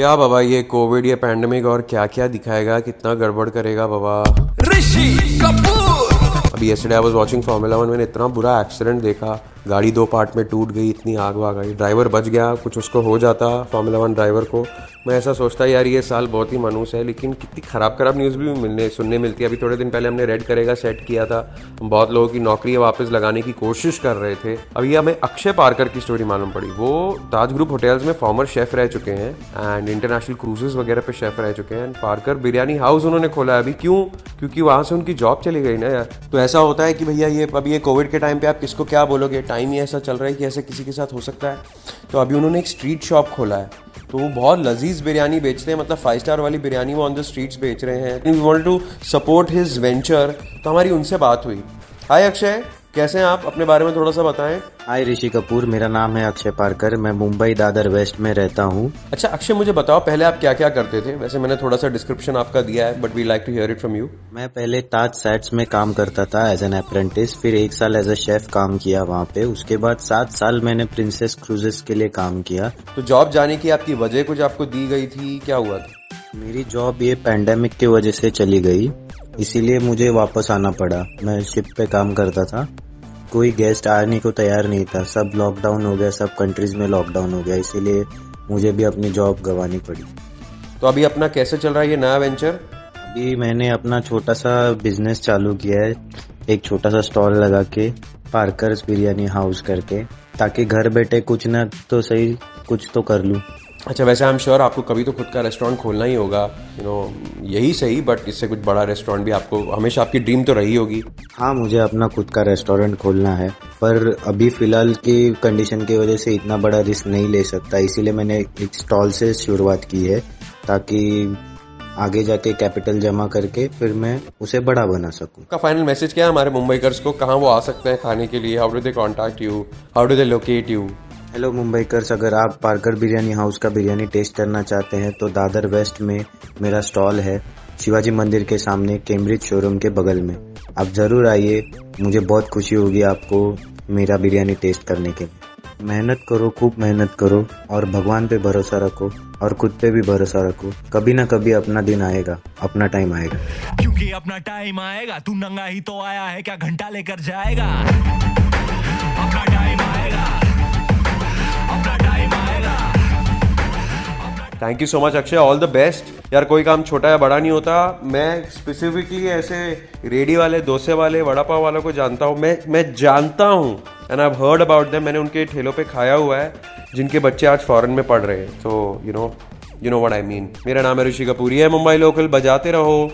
क्या बाबा ये कोविड, ये पैंडमिक और क्या क्या दिखाएगा, कितना गड़बड़ करेगा बाबा? ऋषि। अभी yesterday I was watching formula one मैंने इतना बुरा एक्सीडेंट देखा, गाड़ी दो पार्ट में टूट गई, इतनी आग वाग आई ड्राइवर बच गया, कुछ उसको हो जाता फार्मूला वन ड्राइवर को। मैं ऐसा सोचता यार, ये साल बहुत ही मनूस है, लेकिन कितनी खराब खराब न्यूज़ भी मिलने, सुनने मिलती है। अभी थोड़े दिन पहले हमने रेड करेगा सेट किया था। हम बहुत लोगों की नौकरी वापस लगाने की कोशिश कर रहे थे। अभी हमें अक्षय पारकर की स्टोरी मालूम पड़ी। वो ताज ग्रुप होटल्स में फॉर्मर शेफ रह चुके हैं एंड इंटरनेशनल क्रूजेज़ वगैरह पे शेफ रह चुके हैं एंड पारकर बिरयानी हाउस उन्होंने खोला है। अभी क्यों? क्योंकि वहाँ से उनकी जॉब चली गई ना यार। तो ऐसा होता है कि भैया ये अभी ये कोविड के टाइम पे आप किसको क्या बोलोगे? टाइम ही ऐसा चल रहा है कि ऐसे किसी के साथ हो सकता है। तो अभी उन्होंने एक स्ट्रीट शॉप खोला है। तो वो बहुत लजीज बिरयानी बेचते हैं मतलब फाइव स्टार वाली बिरयानी वो ऑन द स्ट्रीट्स बेच रहे हैं। We want to support his venture तो हमारी उनसे बात हुई। हाय अक्षय कैसे हैं आप? अपने बारे में थोड़ा सा बताएँ। हाय ऋषि कपूर मेरा नाम है अक्षय पारकर। मैं मुंबई दादर वेस्ट में रहता हूँ। अच्छा अक्षय मुझे बताओ पहले आप क्या क्या करते थे? वैसे मैंने थोड़ा सा डिस्क्रिप्शन आपका दिया है but we like to hear it from you मैं पहले ताज सेट्स में काम करता था एज एन अप्रेंटिस फिर एक साल एज अ शेफ काम किया वहाँ पे। उसके बाद सात साल मैंने प्रिंसेस क्रूजेस के लिए काम किया। तो जॉब जाने की आपकी वजह कुछ आपको दी गई थी? क्या हुआ था? मेरी जॉब ये पैंडेमिक की वजह से चली गई। इसीलिए मुझे वापस आना पड़ा। मैं शिप पे काम करता था। कोई गेस्ट आने को तैयार नहीं था। सब लॉकडाउन हो गया सब कंट्रीज़ में लॉकडाउन हो गया। इसीलिए मुझे भी अपनी जॉब गंवानी पड़ी। तो अभी अपना कैसे चल रहा है ये नया वेंचर अभी मैंने अपना छोटा सा बिज़नेस चालू किया है। एक छोटा सा स्टॉल लगा के पार्कर्स बिरयानी हाउस करके। ताकि घर बैठे कुछ ना तो सही कुछ तो कर लूँ। अच्छा वैसे आई एम श्योर आपको कभी तो खुद का रेस्टोरेंट खोलना ही होगा यू you नो know, यही सही बट इससे कुछ बड़ा रेस्टोरेंट भी आपको हमेशा आपकी ड्रीम तो रही होगी। हाँ मुझे अपना खुद का रेस्टोरेंट खोलना है पर अभी फ़िलहाल की कंडीशन की वजह से इतना बड़ा रिस्क नहीं ले सकता इसीलिए मैंने एक स्टॉल से शुरुआत की है ताकि आगे जाके कैपिटल जमा करके फिर मैं उसे बड़ा बना सकूँ। का फाइनल मैसेज क्या है हमारे मुंबईकर्स को? कहाँ वो आ सकते हैं खाने के लिए? How do they contact you how do they locate you hello Mumbaikars अगर आप पार्कर बिरयानी हाउस का बिरयानी टेस्ट करना चाहते हैं तो दादर वेस्ट में मेरा स्टॉल है शिवाजी मंदिर के सामने कैम्ब्रिज शोरूम के बगल में। आप ज़रूर आइए, मुझे बहुत खुशी होगी आपको मेरा बिरयानी टेस्ट करने के लिए। मेहनत करो, खूब मेहनत करो, और भगवान पे भरोसा रखो, और खुद पे भी भरोसा रखो। कभी ना कभी अपना दिन आएगा, अपना टाइम आएगा। क्योंकि अपना टाइम आएगा, तू नंगा ही तो आया है, क्या घंटा लेकर जाएगा? Thank you so much Akshay all the best यार, कोई काम छोटा या बड़ा नहीं होता। मैं स्पेसिफिकली ऐसे रेडी वाले, डोसे वाले, वड़ा पाव वालों को जानता हूँ। मैं मैं जानता हूँ and I heard about them मैंने उनके ठेलों पर खाया हुआ है, जिनके बच्चे आज फॉरन में पढ़ रहे हैं। So you know you know what I mean मेरा नाम है ऋषि कपूरी। है मुंबई लोकल। बजाते रहो।